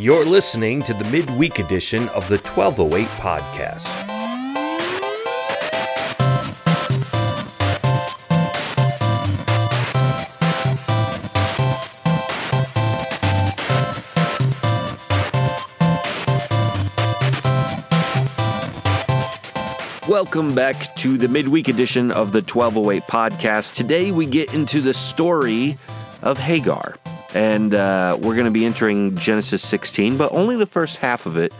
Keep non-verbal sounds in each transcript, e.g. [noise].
You're listening to the midweek edition of the 1208 podcast. Welcome back to the midweek edition of the 1208 podcast. Today we get into the story of Hagar. And uh, we're going to be entering Genesis 16, but only the first half of it.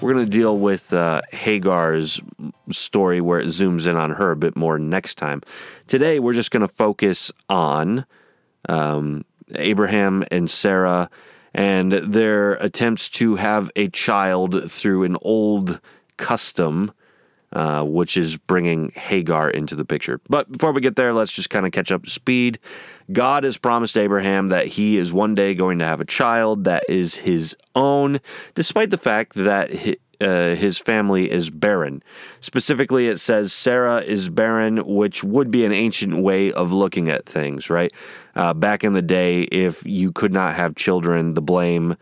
We're going to deal with uh, Hagar's story where it zooms in on her a bit more next time. Today, we're just going to focus on um, Abraham and Sarah and their attempts to have a child through an old custom uh, which is bringing Hagar into the picture. But before we get there, let's just kind of catch up to speed. God has promised Abraham that he is one day going to have a child that is his own, despite the fact that he, uh, his family is barren. Specifically, it says Sarah is barren, which would be an ancient way of looking at things, right? Uh, back in the day, if you could not have children, the blame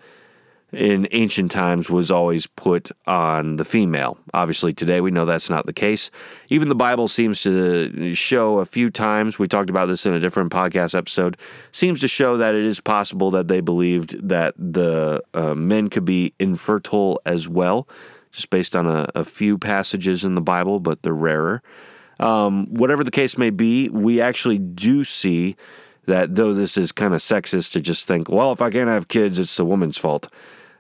in ancient times was always put on the female. Obviously, today we know that's not the case. Even the Bible seems to show a few times, we talked about this in a different podcast episode, seems to show that it is possible that they believed that the uh, men could be infertile as well, just based on a, a few passages in the Bible, but they're rarer. Um, whatever the case may be, we actually do see that though this is kind of sexist to just think, well, if I can't have kids, it's the woman's fault.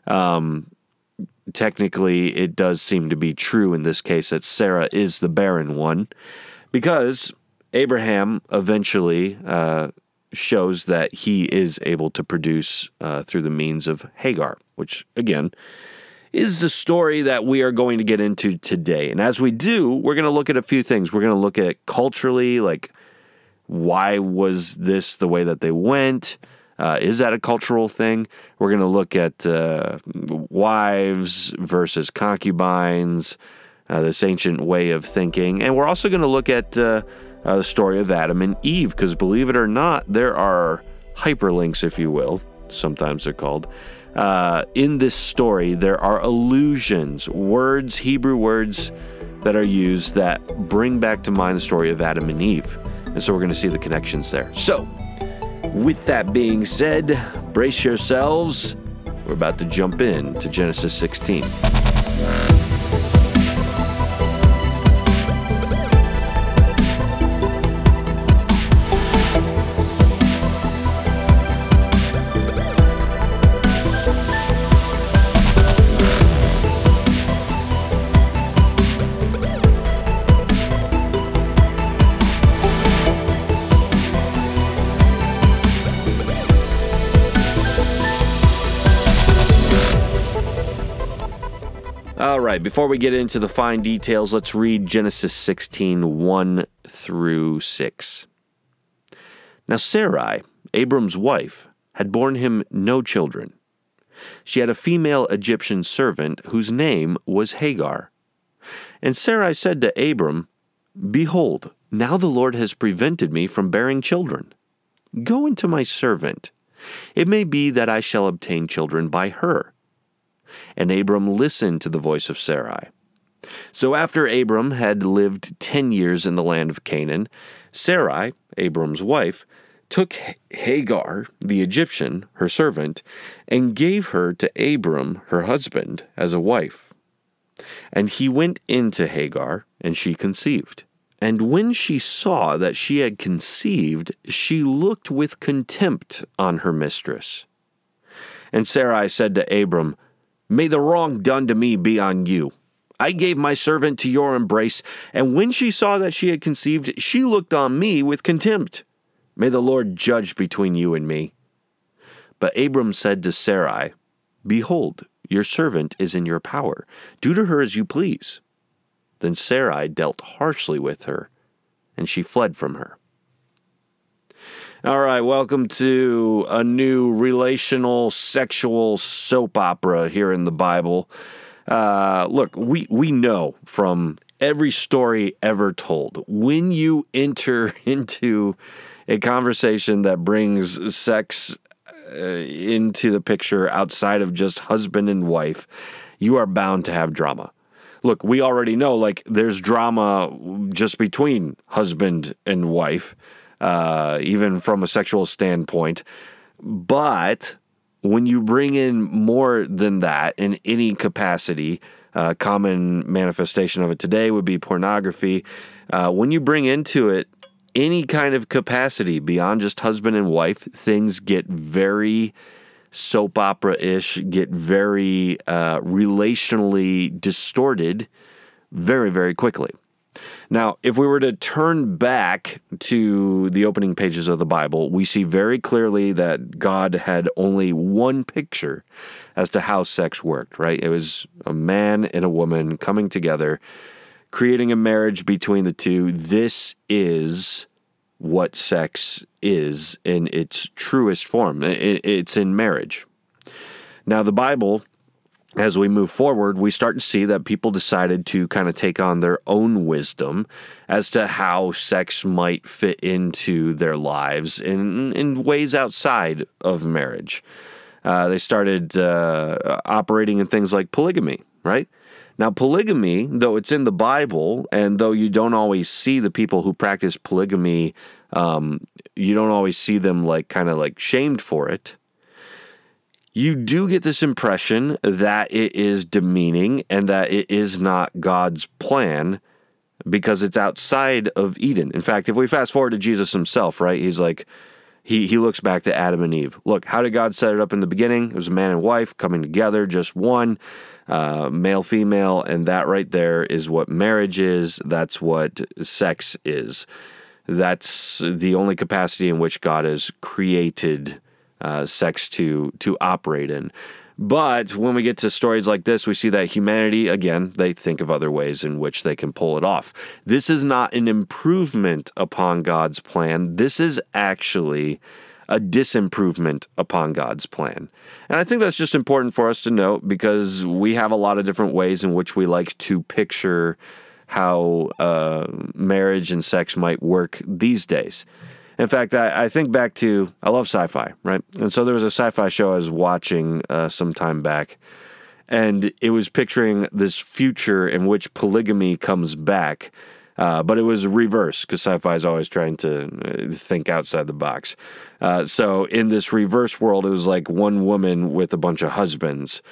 Um, technically, it does seem to be true in this case that Sarah is the barren one because Abraham eventually uh, shows that he is able to produce uh, through the means of Hagar, which again is the story that we are going to get into today. And as we do, we're going to look at a few things. We're going to look at culturally, like why was this the way that they went? Uh, is that a cultural thing? We're going to look at uh, wives versus concubines, uh, this ancient way of thinking. And we're also going to look at uh, uh, the story of Adam and Eve, because believe it or not, there are hyperlinks, if you will, sometimes they're called. Uh, in this story, there are allusions, words, Hebrew words that are used that bring back to mind the story of Adam and Eve. And so we're going to see the connections there. So, with that being said, brace yourselves. We're about to jump in to Genesis 16. All right, before we get into the fine details, let's read Genesis 16 1 through 6. Now, Sarai, Abram's wife, had borne him no children. She had a female Egyptian servant whose name was Hagar. And Sarai said to Abram, Behold, now the Lord has prevented me from bearing children. Go into my servant. It may be that I shall obtain children by her. And Abram listened to the voice of Sarai. So after Abram had lived ten years in the land of Canaan, Sarai, Abram's wife, took Hagar, the Egyptian, her servant, and gave her to Abram, her husband, as a wife. And he went into Hagar, and she conceived. And when she saw that she had conceived, she looked with contempt on her mistress. And Sarai said to Abram, May the wrong done to me be on you. I gave my servant to your embrace, and when she saw that she had conceived, she looked on me with contempt. May the Lord judge between you and me. But Abram said to Sarai, Behold, your servant is in your power. Do to her as you please. Then Sarai dealt harshly with her, and she fled from her. All right, welcome to a new relational sexual soap opera here in the Bible. Uh, look, we, we know from every story ever told when you enter [laughs] into a conversation that brings sex uh, into the picture outside of just husband and wife, you are bound to have drama. Look, we already know like there's drama just between husband and wife, uh, even from a sexual standpoint. But when you bring in more than that in any capacity, uh, common manifestation of it today would be pornography. Uh, when you bring into it any kind of capacity beyond just husband and wife, things get very soap opera ish, get very uh, relationally distorted very, very quickly. Now, if we were to turn back to the opening pages of the Bible, we see very clearly that God had only one picture as to how sex worked, right? It was a man and a woman coming together, creating a marriage between the two. This is what sex is in its truest form. It's in marriage. Now, the Bible as we move forward, we start to see that people decided to kind of take on their own wisdom as to how sex might fit into their lives in, in ways outside of marriage. Uh, they started uh, operating in things like polygamy, right? Now, polygamy, though it's in the Bible, and though you don't always see the people who practice polygamy, um, you don't always see them like kind of like shamed for it you do get this impression that it is demeaning and that it is not God's plan because it's outside of Eden. In fact, if we fast forward to Jesus himself, right, he's like, he, he looks back to Adam and Eve. Look, how did God set it up in the beginning? It was a man and wife coming together, just one, uh, male, female, and that right there is what marriage is. That's what sex is. That's the only capacity in which God has created uh, sex to to operate in. But when we get to stories like this, we see that humanity, again, they think of other ways in which they can pull it off. This is not an improvement upon God's plan. This is actually a disimprovement upon God's plan. And I think that's just important for us to note because we have a lot of different ways in which we like to picture how uh, marriage and sex might work these days. In fact, I, I, think back to I love sci-fi, right? And so there was a sci-fi show I was watching uh, some time back, and it was picturing this future in which polygamy comes back, uh, but it was reverse because sci-fi is always trying to uh, think outside the box. Uh, so in this reverse world, it was like one woman with a bunch of husbands.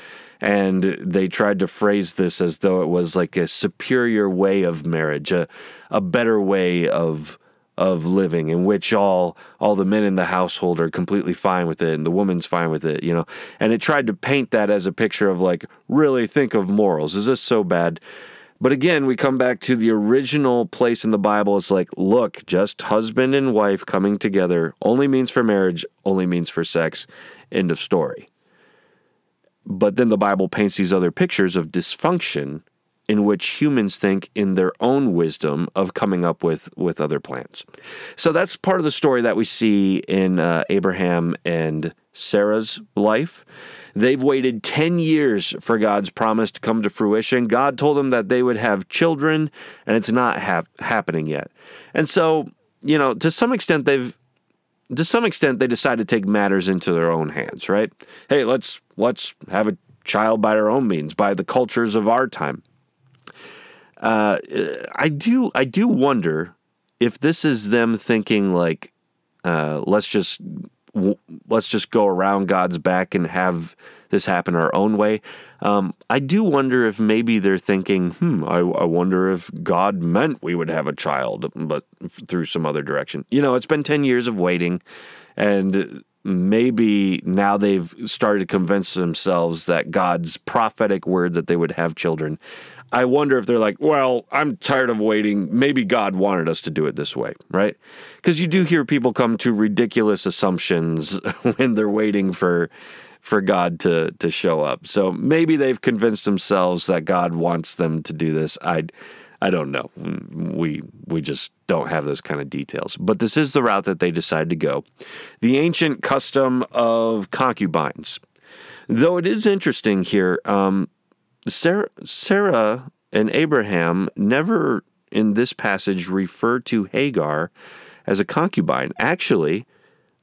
And they tried to phrase this as though it was like a superior way of marriage, a, a better way of of living in which all all the men in the household are completely fine with it and the woman's fine with it you know? And it tried to paint that as a picture of like really think of morals. Is this so bad. But again we come back to the original place in the bible. It's like look just husband and wife coming together only means for marriage only means for sex. End of story. But then the bible paints these other pictures of dysfunction in which humans think in their own wisdom of coming up with, with other plans. So that's part of the story that we see in uh, Abraham and Sarah's life. They've waited 10 years for God's promise to come to fruition. God told them that they would have children, and it's not ha- happening yet. And so, you know, to some extent, they've to some extent they decide to take matters into their own hands, right? Hey, let's let's have a child by our own means, by the cultures of our time. Uh, I do I do wonder if this is them thinking like, uh, let's just let's just go around God's back and have this happen our own way. Um, I do wonder if maybe they're thinking, hmm, I, I, wonder if God meant we would have a child, but through some other direction. You know, it's been 10 years of waiting, and maybe now they've started to convince themselves that God's prophetic word that they would have children I wonder if they're like, well, I'm tired of waiting. Maybe God wanted us to do it this way, right? Because you do hear people come to ridiculous assumptions [laughs] when they're waiting for for God to to show up. So maybe they've convinced themselves that God wants them to do this. I I don't know. We we just don't have those kind of details. But this is the route that they decide to go. The ancient custom of concubines. Though it is interesting here, um, Sarah, Sarah and Abraham never in this passage refer to Hagar as a concubine. Actually,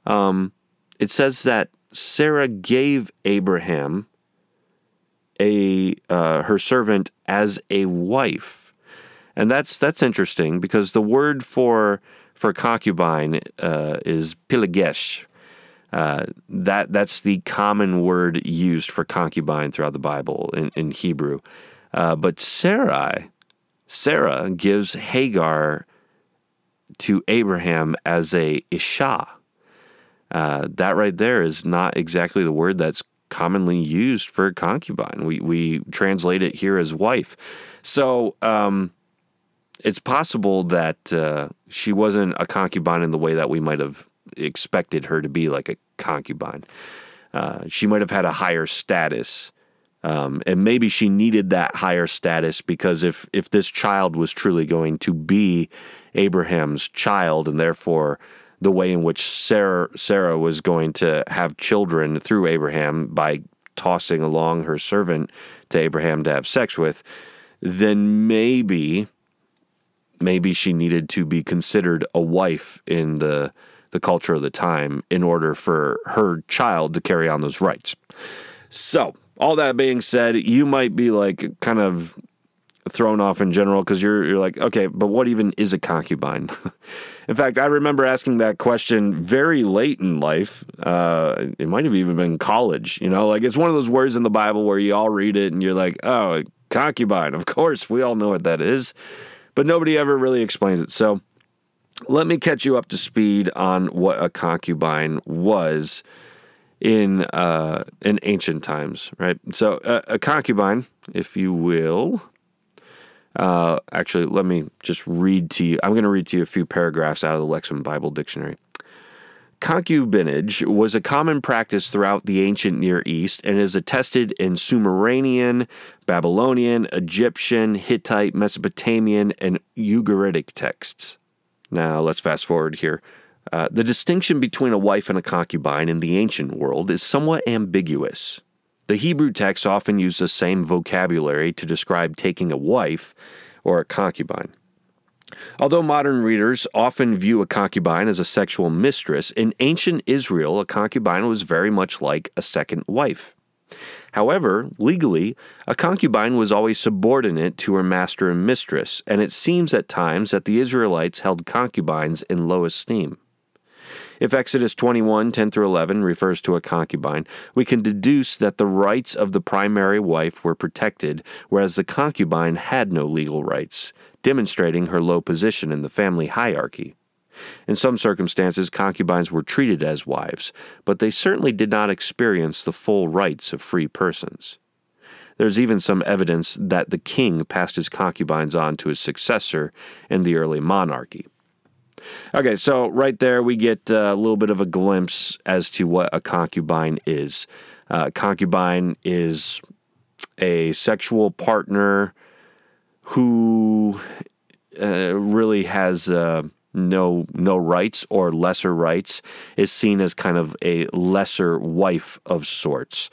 um, it says that Sarah gave Abraham a uh, her servant as a wife, and that's that's interesting because the word for for concubine uh, is pilagesh. Uh, that that's the common word used for concubine throughout the Bible in, in Hebrew. Uh, but Sarai, Sarah gives Hagar to Abraham as a isha. Uh, that right there is not exactly the word that's commonly used for concubine. We we translate it here as wife. So um, it's possible that uh, she wasn't a concubine in the way that we might have expected her to be, like a concubine. Uh, she might have had a higher status. Um, and maybe she needed that higher status because if if this child was truly going to be Abraham's child, and therefore the way in which Sarah Sarah was going to have children through Abraham by tossing along her servant to Abraham to have sex with, then maybe maybe she needed to be considered a wife in the the culture of the time in order for her child to carry on those rights. So, all that being said, you might be like kind of thrown off in general because you're you're like, okay, but what even is a concubine? [laughs] in fact, I remember asking that question very late in life. Uh, it might have even been college. You know, like it's one of those words in the Bible where you all read it and you're like, oh, concubine. Of course, we all know what that is, but nobody ever really explains it. So let me catch you up to speed on what a concubine was in uh, in ancient times, right? So a concubine, if you will, uh, actually, let me just read to you. I'm going to read to you a few paragraphs out of the Lexham Bible Dictionary. Concubinage was a common practice throughout the ancient Near East and is attested in Sumerian, Babylonian, Egyptian, Hittite, Mesopotamian, and Ugaritic texts. Now, let's fast forward here. Uh, the distinction between a wife and a concubine in the ancient world is somewhat ambiguous. The Hebrew texts often use the same vocabulary to describe taking a wife or a concubine. Although modern readers often view a concubine as a sexual mistress, in ancient Israel, a concubine was very much like a second wife. However, legally, a concubine was always subordinate to her master and mistress, and it seems at times that the Israelites held concubines in low esteem. If Exodus 21, 10 through 11 refers to a concubine, we can deduce that the rights of the primary wife were protected, whereas the concubine had no legal rights, demonstrating her low position in the family hierarchy. In some circumstances, concubines were treated as wives, but they certainly did not experience the full rights of free persons. There's even some evidence that the king passed his concubines on to his successor in the early monarchy. Okay, so right there we get a little bit of a glimpse as to what a concubine is. Uh, concubine is a sexual partner who uh, really has uh, no no rights or lesser rights is seen as kind of a lesser wife of sorts.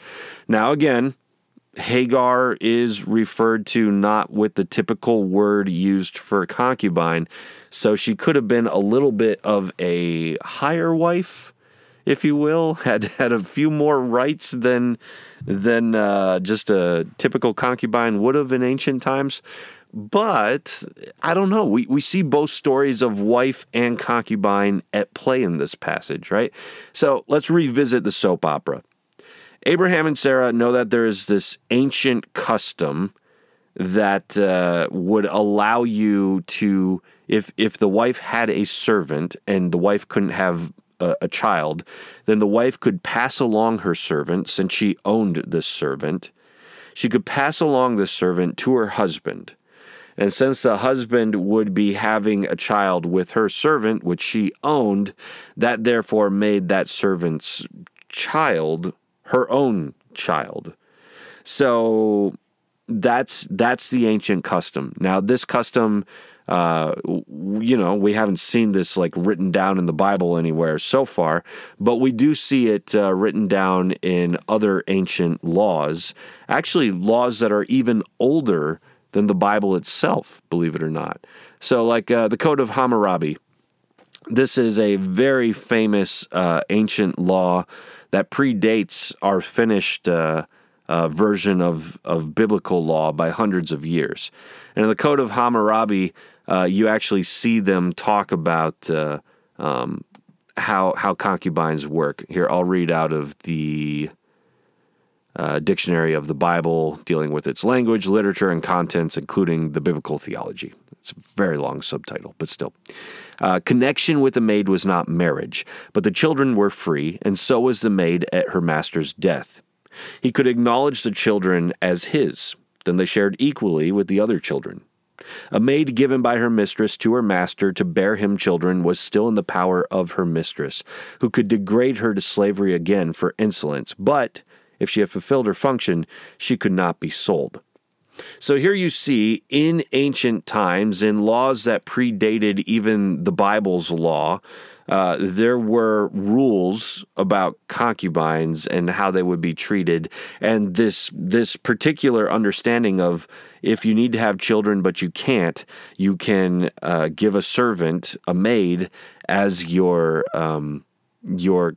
Now again, Hagar is referred to not with the typical word used for concubine, so she could have been a little bit of a higher wife, if you will, [laughs] had had a few more rights than than uh, just a typical concubine would have in ancient times. But I don't know. We, we see both stories of wife and concubine at play in this passage, right? So let's revisit the soap opera. Abraham and Sarah know that there is this ancient custom that uh, would allow you to, if if the wife had a servant and the wife couldn't have a, a child, then the wife could pass along her servant since she owned this servant. She could pass along this servant to her husband. And since the husband would be having a child with her servant, which she owned, that therefore made that servant's child her own child. So that's that's the ancient custom. Now this custom uh, you know, we haven't seen this like written down in the Bible anywhere so far, but we do see it uh, written down in other ancient laws, actually, laws that are even older than the Bible itself, believe it or not. So, like uh, the Code of Hammurabi, this is a very famous uh, ancient law that predates our finished uh, uh, version of, of biblical law by hundreds of years. And in the Code of Hammurabi, uh, you actually see them talk about uh, um, how how concubines work. Here, I'll read out of the uh, dictionary of the Bible, dealing with its language, literature, and contents, including the biblical theology. It's a very long subtitle, but still. Uh, connection with the maid was not marriage, but the children were free, and so was the maid at her master's death. He could acknowledge the children as his, then they shared equally with the other children. A maid given by her mistress to her master to bear him children was still in the power of her mistress, who could degrade her to slavery again for insolence, but if she had fulfilled her function, she could not be sold. So here you see in ancient times, in laws that predated even the Bible's law, uh, there were rules about concubines and how they would be treated, and this this particular understanding of if you need to have children but you can't, you can uh, give a servant, a maid, as your um, your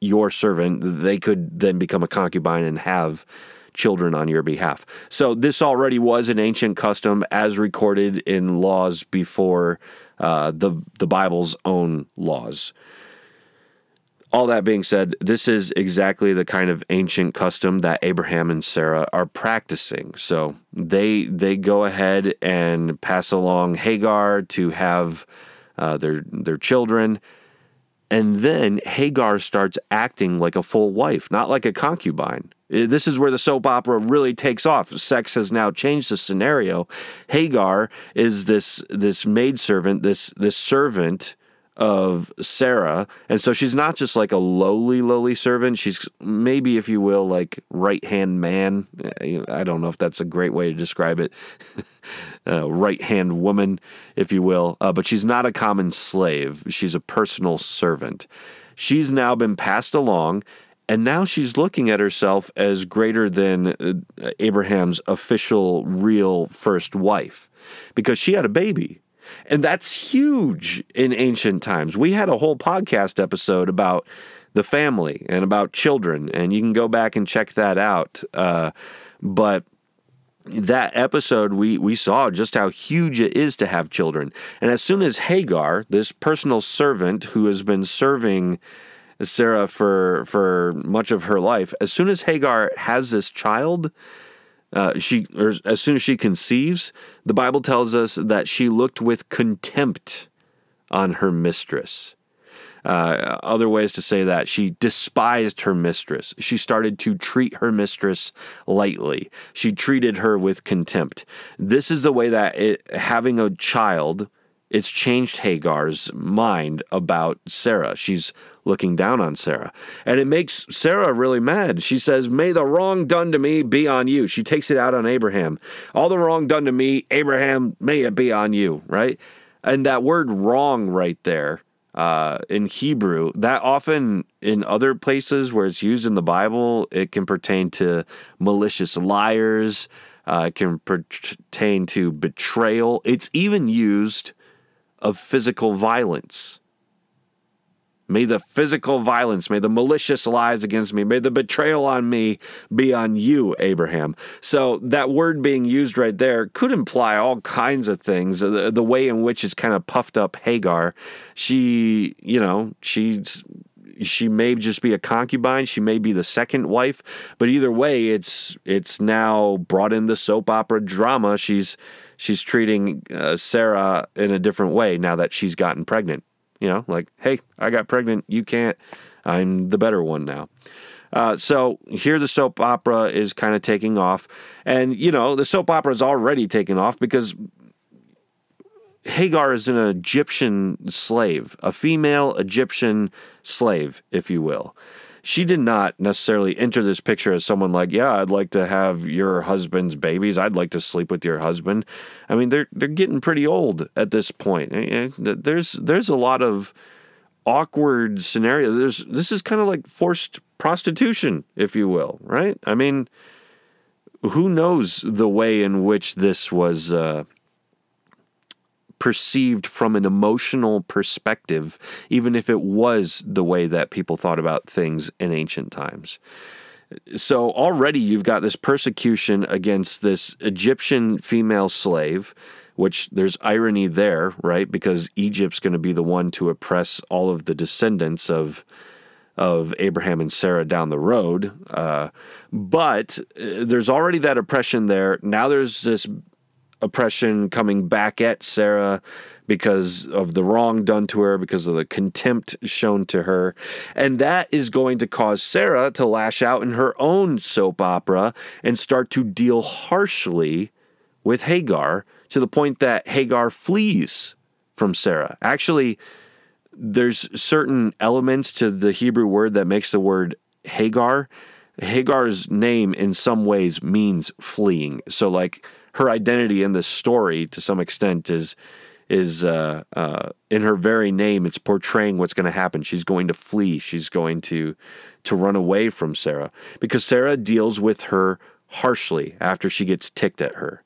your servant. They could then become a concubine and have children on your behalf. So this already was an ancient custom as recorded in laws before uh, the the Bible's own laws. All that being said, this is exactly the kind of ancient custom that Abraham and Sarah are practicing. So they they go ahead and pass along Hagar to have uh, their their children, and then Hagar starts acting like a full wife, not like a concubine. This is where the soap opera really takes off. Sex has now changed the scenario. Hagar is this this maidservant, this this servant of Sarah, and so she's not just like a lowly lowly servant. She's maybe, if you will, like right hand man. Uh, I don't know if that's a great way to describe it. [laughs] uh, right hand woman, if you will, uh, but she's not a common slave. She's a personal servant. She's now been passed along and now she's looking at herself as greater than uh, Abraham's official, real first wife because she had a baby. And that's huge in ancient times. We had a whole podcast episode about the family and about children, and you can go back and check that out. Uh, but that episode, we, we saw just how huge it is to have children. And as soon as Hagar, this personal servant who has been serving Sarah for for much of her life. As soon as Hagar has this child, uh, she or as soon as she conceives, the Bible tells us that she looked with contempt on her mistress. Uh, other ways to say that she despised her mistress. She started to treat her mistress lightly. She treated her with contempt. This is the way that it, having a child it's changed Hagar's mind about Sarah. She's looking down on Sarah. And it makes Sarah really mad. She says, May the wrong done to me be on you. She takes it out on Abraham. All the wrong done to me, Abraham, may it be on you, right? And that word wrong right there uh, in Hebrew, that often in other places where it's used in the Bible, it can pertain to malicious liars. Uh, it can pertain to betrayal. It's even used of physical violence. May the physical violence, may the malicious lies against me, may the betrayal on me be on you, Abraham. So that word being used right there could imply all kinds of things. The, the way in which it's kind of puffed up Hagar, she, you know, she's she may just be a concubine she may be the second wife but either way it's it's now brought in the soap opera drama she's she's treating uh, Sarah in a different way now that she's gotten pregnant. You know, like, hey, I got pregnant. You can't. I'm the better one now. Uh, so here the soap opera is kind of taking off. And, you know, the soap opera is already taking off because Hagar is an Egyptian slave, a female Egyptian slave, if you will she did not necessarily enter this picture as someone like, yeah, I'd like to have your husband's babies. I'd like to sleep with your husband. I mean, they're they're getting pretty old at this point. Eh, eh, there's there's a lot of awkward scenarios. There's this is kind of like forced prostitution, if you will, right? I mean, who knows the way in which this was uh, perceived from an emotional perspective, even if it was the way that people thought about things in ancient times. So already you've got this persecution against this Egyptian female slave, which there's irony there, right? Because Egypt's going to be the one to oppress all of the descendants of of Abraham and Sarah down the road. Uh, but uh, there's already that oppression there. Now there's this oppression coming back at Sarah because of the wrong done to her, because of the contempt shown to her. And that is going to cause Sarah to lash out in her own soap opera and start to deal harshly with Hagar to the point that Hagar flees from Sarah. Actually, there's certain elements to the Hebrew word that makes the word Hagar. Hagar's name in some ways means fleeing. So like her identity in this story to some extent is is uh, uh, in her very name. It's portraying what's going to happen. She's going to flee. She's going to to run away from Sarah because Sarah deals with her harshly after she gets ticked at her.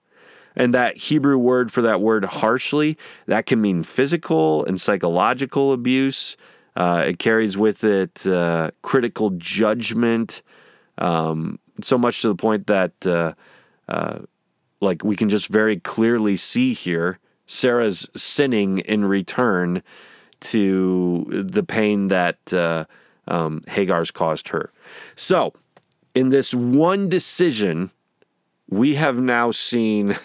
And that Hebrew word for that word harshly, that can mean physical and psychological abuse. Uh, it carries with it uh, critical judgment, um, so much to the point that, uh, uh like, we can just very clearly see here Sarah's sinning in return to the pain that uh, um, Hagar's caused her. So, in this one decision, we have now seen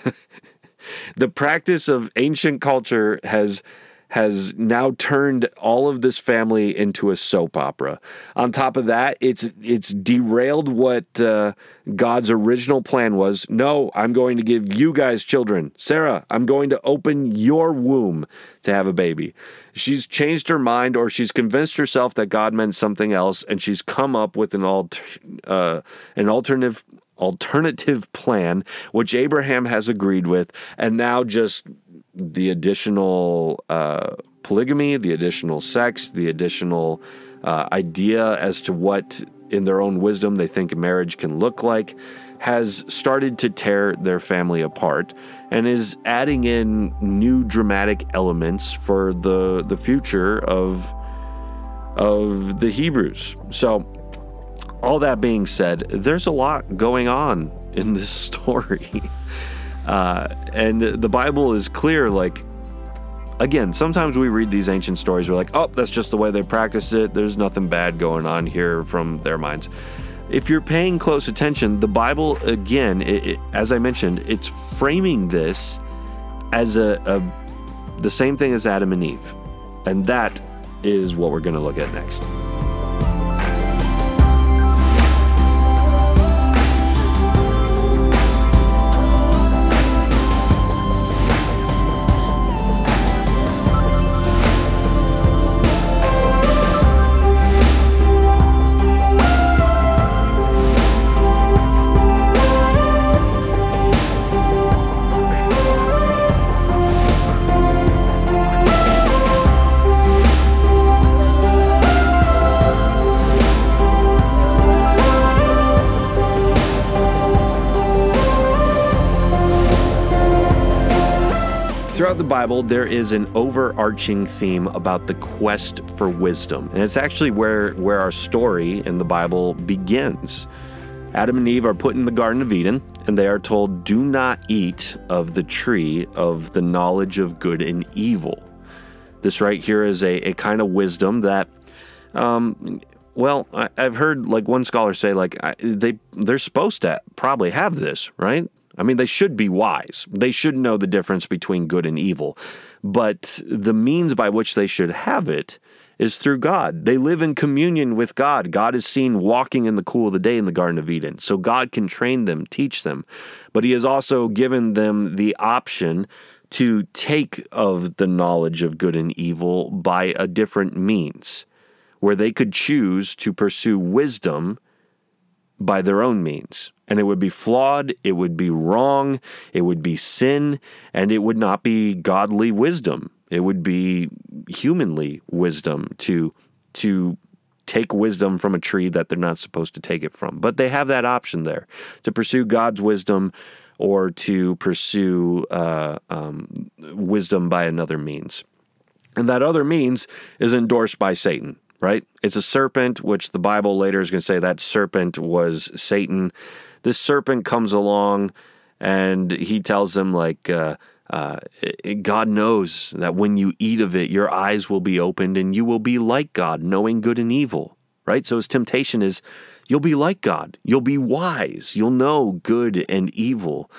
[laughs] the practice of ancient culture has has now turned all of this family into a soap opera. On top of that, it's it's derailed what uh, God's original plan was. No, I'm going to give you guys children. Sarah, I'm going to open your womb to have a baby. She's changed her mind, or she's convinced herself that God meant something else, and she's come up with an alt uh, an alternative alternative plan, which Abraham has agreed with, and now just the additional uh, polygamy, the additional sex, the additional uh, idea as to what, in their own wisdom, they think marriage can look like, has started to tear their family apart and is adding in new dramatic elements for the the future of of the Hebrews. So all that being said, there's a lot going on in this [laughs] story. Uh, and the Bible is clear, like, again, sometimes we read these ancient stories, we're like, oh, that's just the way they practiced it. There's nothing bad going on here from their minds. If you're paying close attention, the Bible, again, it, it, as I mentioned, it's framing this as a, a the same thing as Adam and Eve. And that is what we're going to look at next. Bible, there is an overarching theme about the quest for wisdom. And it's actually where, where our story in the Bible begins. Adam and Eve are put in the Garden of Eden, and they are told, Do not eat of the tree of the knowledge of good and evil. This right here is a, a kind of wisdom that, um, well, I, have heard like one scholar say, like, I, they, they're supposed to probably have this, right? I mean, they should be wise. They should know the difference between good and evil. But the means by which they should have it is through God. They live in communion with God. God is seen walking in the cool of the day in the Garden of Eden. So God can train them, teach them. But He has also given them the option to take of the knowledge of good and evil by a different means, where they could choose to pursue wisdom by their own means. And it would be flawed, it would be wrong, it would be sin, and it would not be godly wisdom. It would be humanly wisdom to to take wisdom from a tree that they're not supposed to take it from. But they have that option there to pursue God's wisdom or to pursue uh, um, wisdom by another means. And that other means is endorsed by Satan, right? It's a serpent, which the Bible later is going to say that serpent was Satan. This serpent comes along and he tells them, like, uh, uh, God knows that when you eat of it, your eyes will be opened and you will be like God, knowing good and evil, right? So his temptation is you'll be like God, you'll be wise, you'll know good and evil.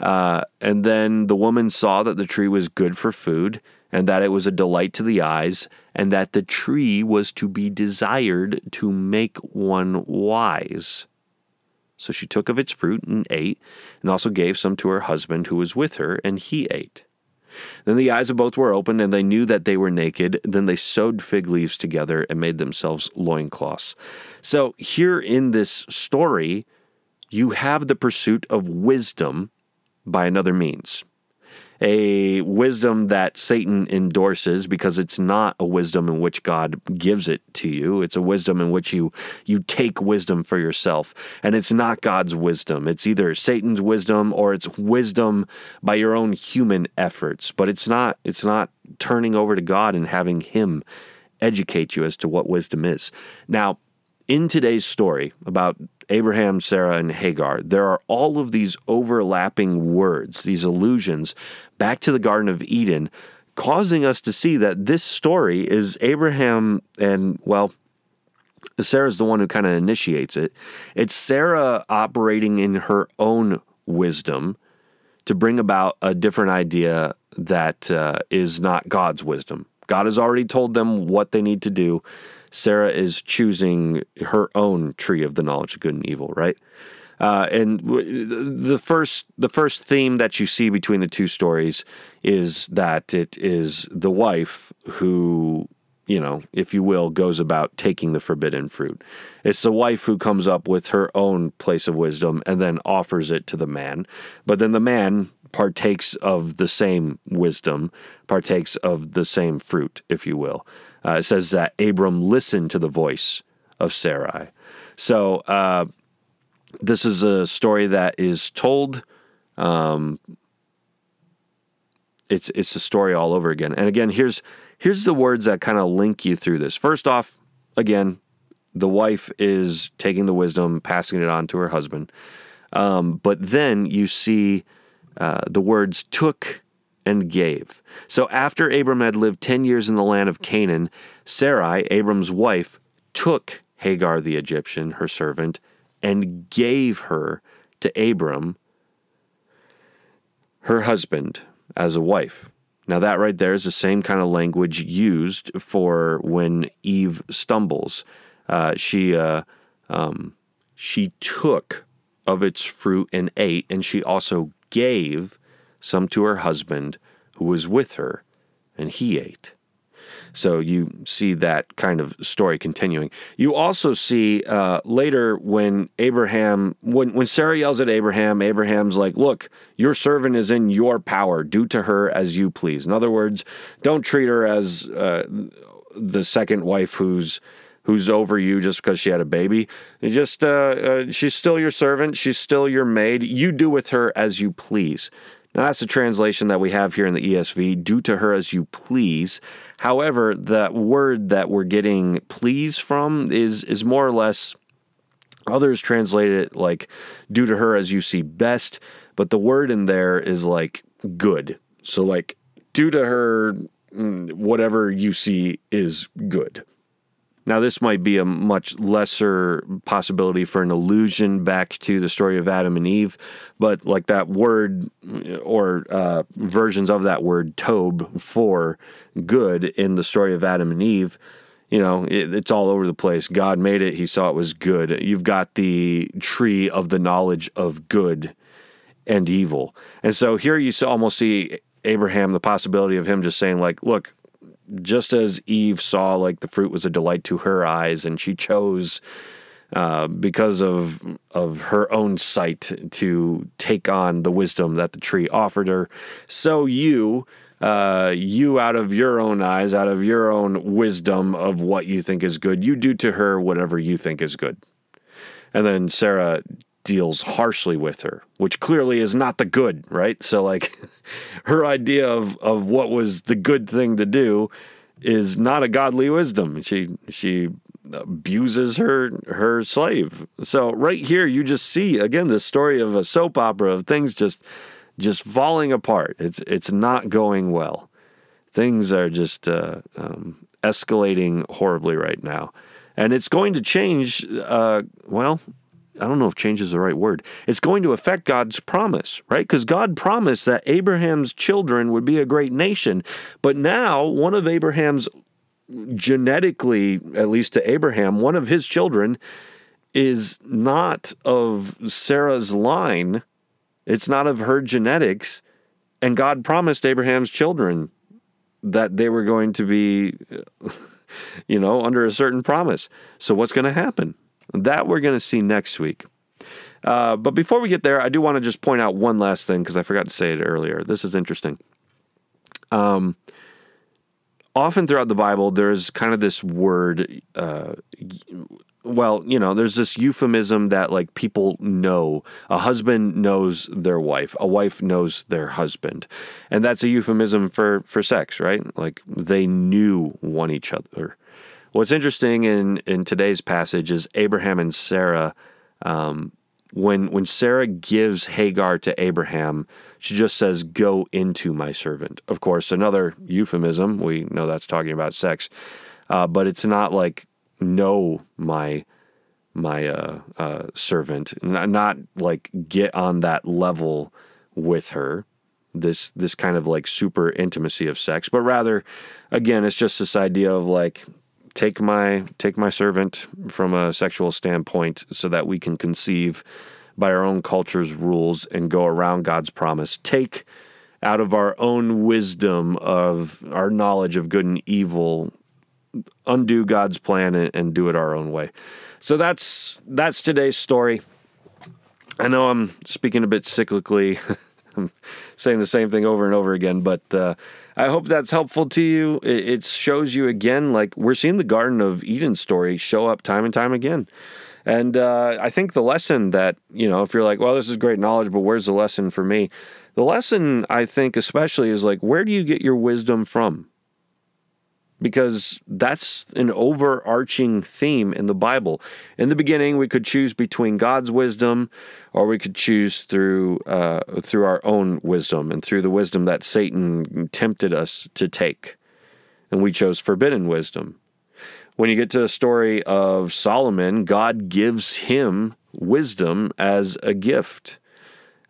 Uh, and then the woman saw that the tree was good for food and that it was a delight to the eyes, and that the tree was to be desired to make one wise. So she took of its fruit and ate, and also gave some to her husband who was with her, and he ate. Then the eyes of both were opened, and they knew that they were naked. Then they sewed fig leaves together and made themselves loincloths. So, here in this story, you have the pursuit of wisdom by another means a wisdom that Satan endorses because it's not a wisdom in which God gives it to you. It's a wisdom in which you you take wisdom for yourself. And it's not God's wisdom. It's either Satan's wisdom or it's wisdom by your own human efforts. But it's not it's not turning over to God and having him educate you as to what wisdom is. Now, in today's story about Abraham, Sarah, and Hagar, there are all of these overlapping words, these allusions back to the Garden of Eden, causing us to see that this story is Abraham and, well, Sarah's the one who kind of initiates it. It's Sarah operating in her own wisdom to bring about a different idea that uh, is not God's wisdom. God has already told them what they need to do. Sarah is choosing her own tree of the knowledge of good and evil, right? Uh, and the first the first theme that you see between the two stories is that it is the wife who you know, if you will, goes about taking the forbidden fruit. It's the wife who comes up with her own place of wisdom and then offers it to the man. But then the man partakes of the same wisdom, partakes of the same fruit, if you will. Uh, it says that Abram listened to the voice of Sarai. So uh, this is a story that is told. Um, it's it's a story all over again. And again, here's here's the words that kind of link you through this. First off, again, the wife is taking the wisdom, passing it on to her husband. Um, but then you see uh, the words took and gave. So after Abram had lived 10 years in the land of Canaan, Sarai, Abram's wife, took Hagar the Egyptian, her servant, and gave her to Abram, her husband, as a wife. Now, that right there is the same kind of language used for when Eve stumbles. Uh, she, uh, um, she took of its fruit and ate, and she also gave some to her husband who was with her, and he ate. So you see that kind of story continuing. You also see uh, later when Abraham, when, when Sarah yells at Abraham, Abraham's like, Look, your servant is in your power. Do to her as you please. In other words, don't treat her as uh, the second wife who's who's over you just because she had a baby. just uh, uh, she's still your servant. She's still your maid. You do with her as you please. Now, that's the translation that we have here in the ESV do to her as you please. However, that word that we're getting please from is, is more or less, others translate it like do to her as you see best, but the word in there is like good. So, like, do to her mm, whatever you see is good. Now, this might be a much lesser possibility for an allusion back to the story of Adam and Eve, but like that word or uh, versions of that word, tob, for good in the story of Adam and Eve, you know, it, it's all over the place. God made it, He saw it was good. You've got the tree of the knowledge of good and evil. And so here you almost see Abraham, the possibility of him just saying, like, look, just as Eve saw like the fruit was a delight to her eyes, and she chose uh, because of of her own sight to take on the wisdom that the tree offered her. So you, uh, you out of your own eyes, out of your own wisdom of what you think is good, you do to her whatever you think is good. And then Sarah deals harshly with her, which clearly is not the good, right? So like [laughs] her idea of of what was the good thing to do is not a godly wisdom. She she abuses her her slave. So right here you just see again the story of a soap opera of things just just falling apart. It's it's not going well. Things are just uh, um, escalating horribly right now, and it's going to change. Uh, well, I don't know if change is the right word. It's going to affect God's promise, right? Because God promised that Abraham's children would be a great nation. But now, one of Abraham's genetically, at least to Abraham, one of his children is not of Sarah's line, it's not of her genetics. And God promised Abraham's children that they were going to be, [laughs] you know, under a certain promise. So, what's going to happen? That we're going to see next week. Uh, but before we get there, I do want to just point out one last thing because I forgot to say it earlier. This is interesting. Um, often throughout the Bible, there's kind of this word. Uh, well, you know, there's this euphemism that like people know. A husband knows their wife. A wife knows their husband, and that's a euphemism for for sex, right? Like they knew one each other. What's interesting in in today's passage is Abraham and Sarah. Um, when when Sarah gives Hagar to Abraham, she just says, "Go into my servant." Of course, another euphemism. We know that's talking about sex, uh, but it's not like know my my uh, uh, servant. Not, not like get on that level with her. This this kind of like super intimacy of sex, but rather, again, it's just this idea of like take my take my servant from a sexual standpoint so that we can conceive by our own culture's rules and go around God's promise. Take out of our own wisdom of our knowledge of good and evil, undo God's plan and, and do it our own way. So that's that's today's story. I know I'm speaking a bit cyclically. I'm [laughs] saying the same thing over and over again, but uh, I hope that's helpful to you. It, shows you again, like we're seeing the Garden of Eden story show up time and time again. And uh, I think the lesson that, you know, if you're like, well, this is great knowledge, but where's the lesson for me? The lesson, I think, especially is like, where do you get your wisdom from? Because that's an overarching theme in the Bible. In the beginning, we could choose between God's wisdom, or we could choose through uh, through our own wisdom and through the wisdom that Satan tempted us to take, and we chose forbidden wisdom. When you get to the story of Solomon, God gives him wisdom as a gift,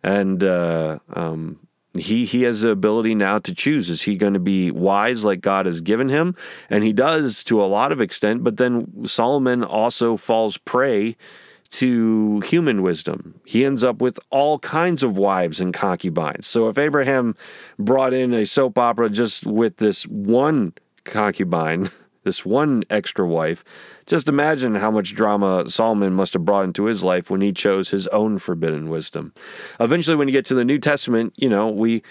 and uh, um, he he has the ability now to choose. Is he going to be wise like god has given him? And he does to a lot of extent but then solomon also falls prey to human wisdom. He ends up with all kinds of wives and concubines. So if abraham brought in a soap opera just with this one concubine [laughs] this one extra wife just imagine how much drama Solomon must have brought into his life when he chose his own forbidden wisdom. Eventually, when you get to the New Testament, you know, we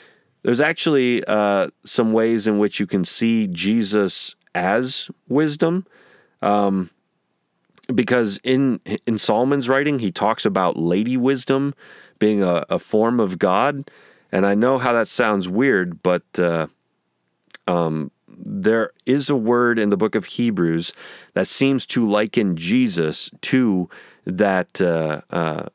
there's actually uh, some ways in which you can see Jesus as wisdom. Um, because in in Solomon's writing, he talks about lady wisdom being a, a form of God, and I know how that sounds weird, but uh, um, there is a word in the book of Hebrews that seems to liken Jesus to that uh, uh,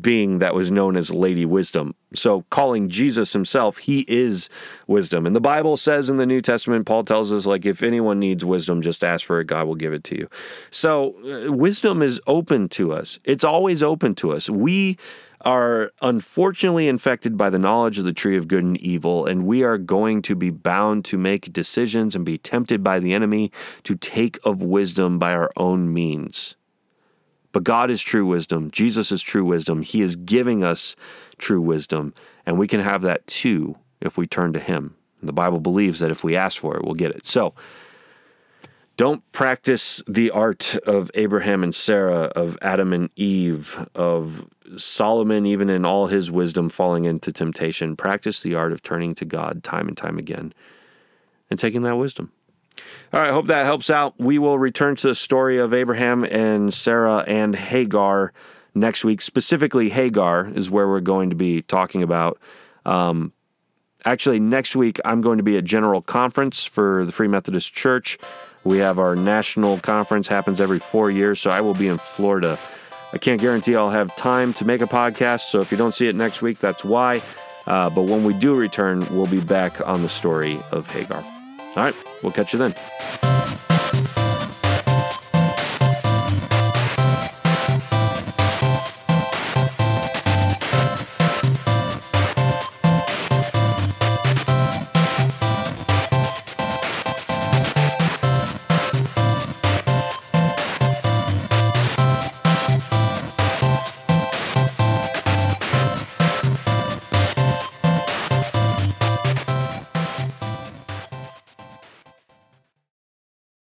being that was known as Lady Wisdom. So, calling Jesus himself, he is wisdom. And the Bible says in the New Testament, Paul tells us, like, if anyone needs wisdom, just ask for it, God will give it to you. So, uh, wisdom is open to us, it's always open to us. We are unfortunately infected by the knowledge of the tree of good and evil, and we are going to be bound to make decisions and be tempted by the enemy to take of wisdom by our own means. But God is true wisdom. Jesus is true wisdom. He is giving us true wisdom, and we can have that too if we turn to Him. And the Bible believes that if we ask for it, we'll get it. So, don't practice the art of Abraham and Sarah, of Adam and Eve, of Solomon, even in all his wisdom, falling into temptation. practiced the art of turning to God time and time again and taking that wisdom. All right, hope that helps out. We will return to the story of Abraham and Sarah and Hagar next week. Specifically, Hagar is where we're going to be talking about. Um, actually, next week, I'm going to be at General Conference for the Free Methodist Church. We have our national conference, happens every four years, so I will be in Florida. I can't guarantee I'll have time to make a podcast, so if you don't see it next week, that's why. Uh, but when we do return, we'll be back on the story of Hagar. All right, we'll catch you then.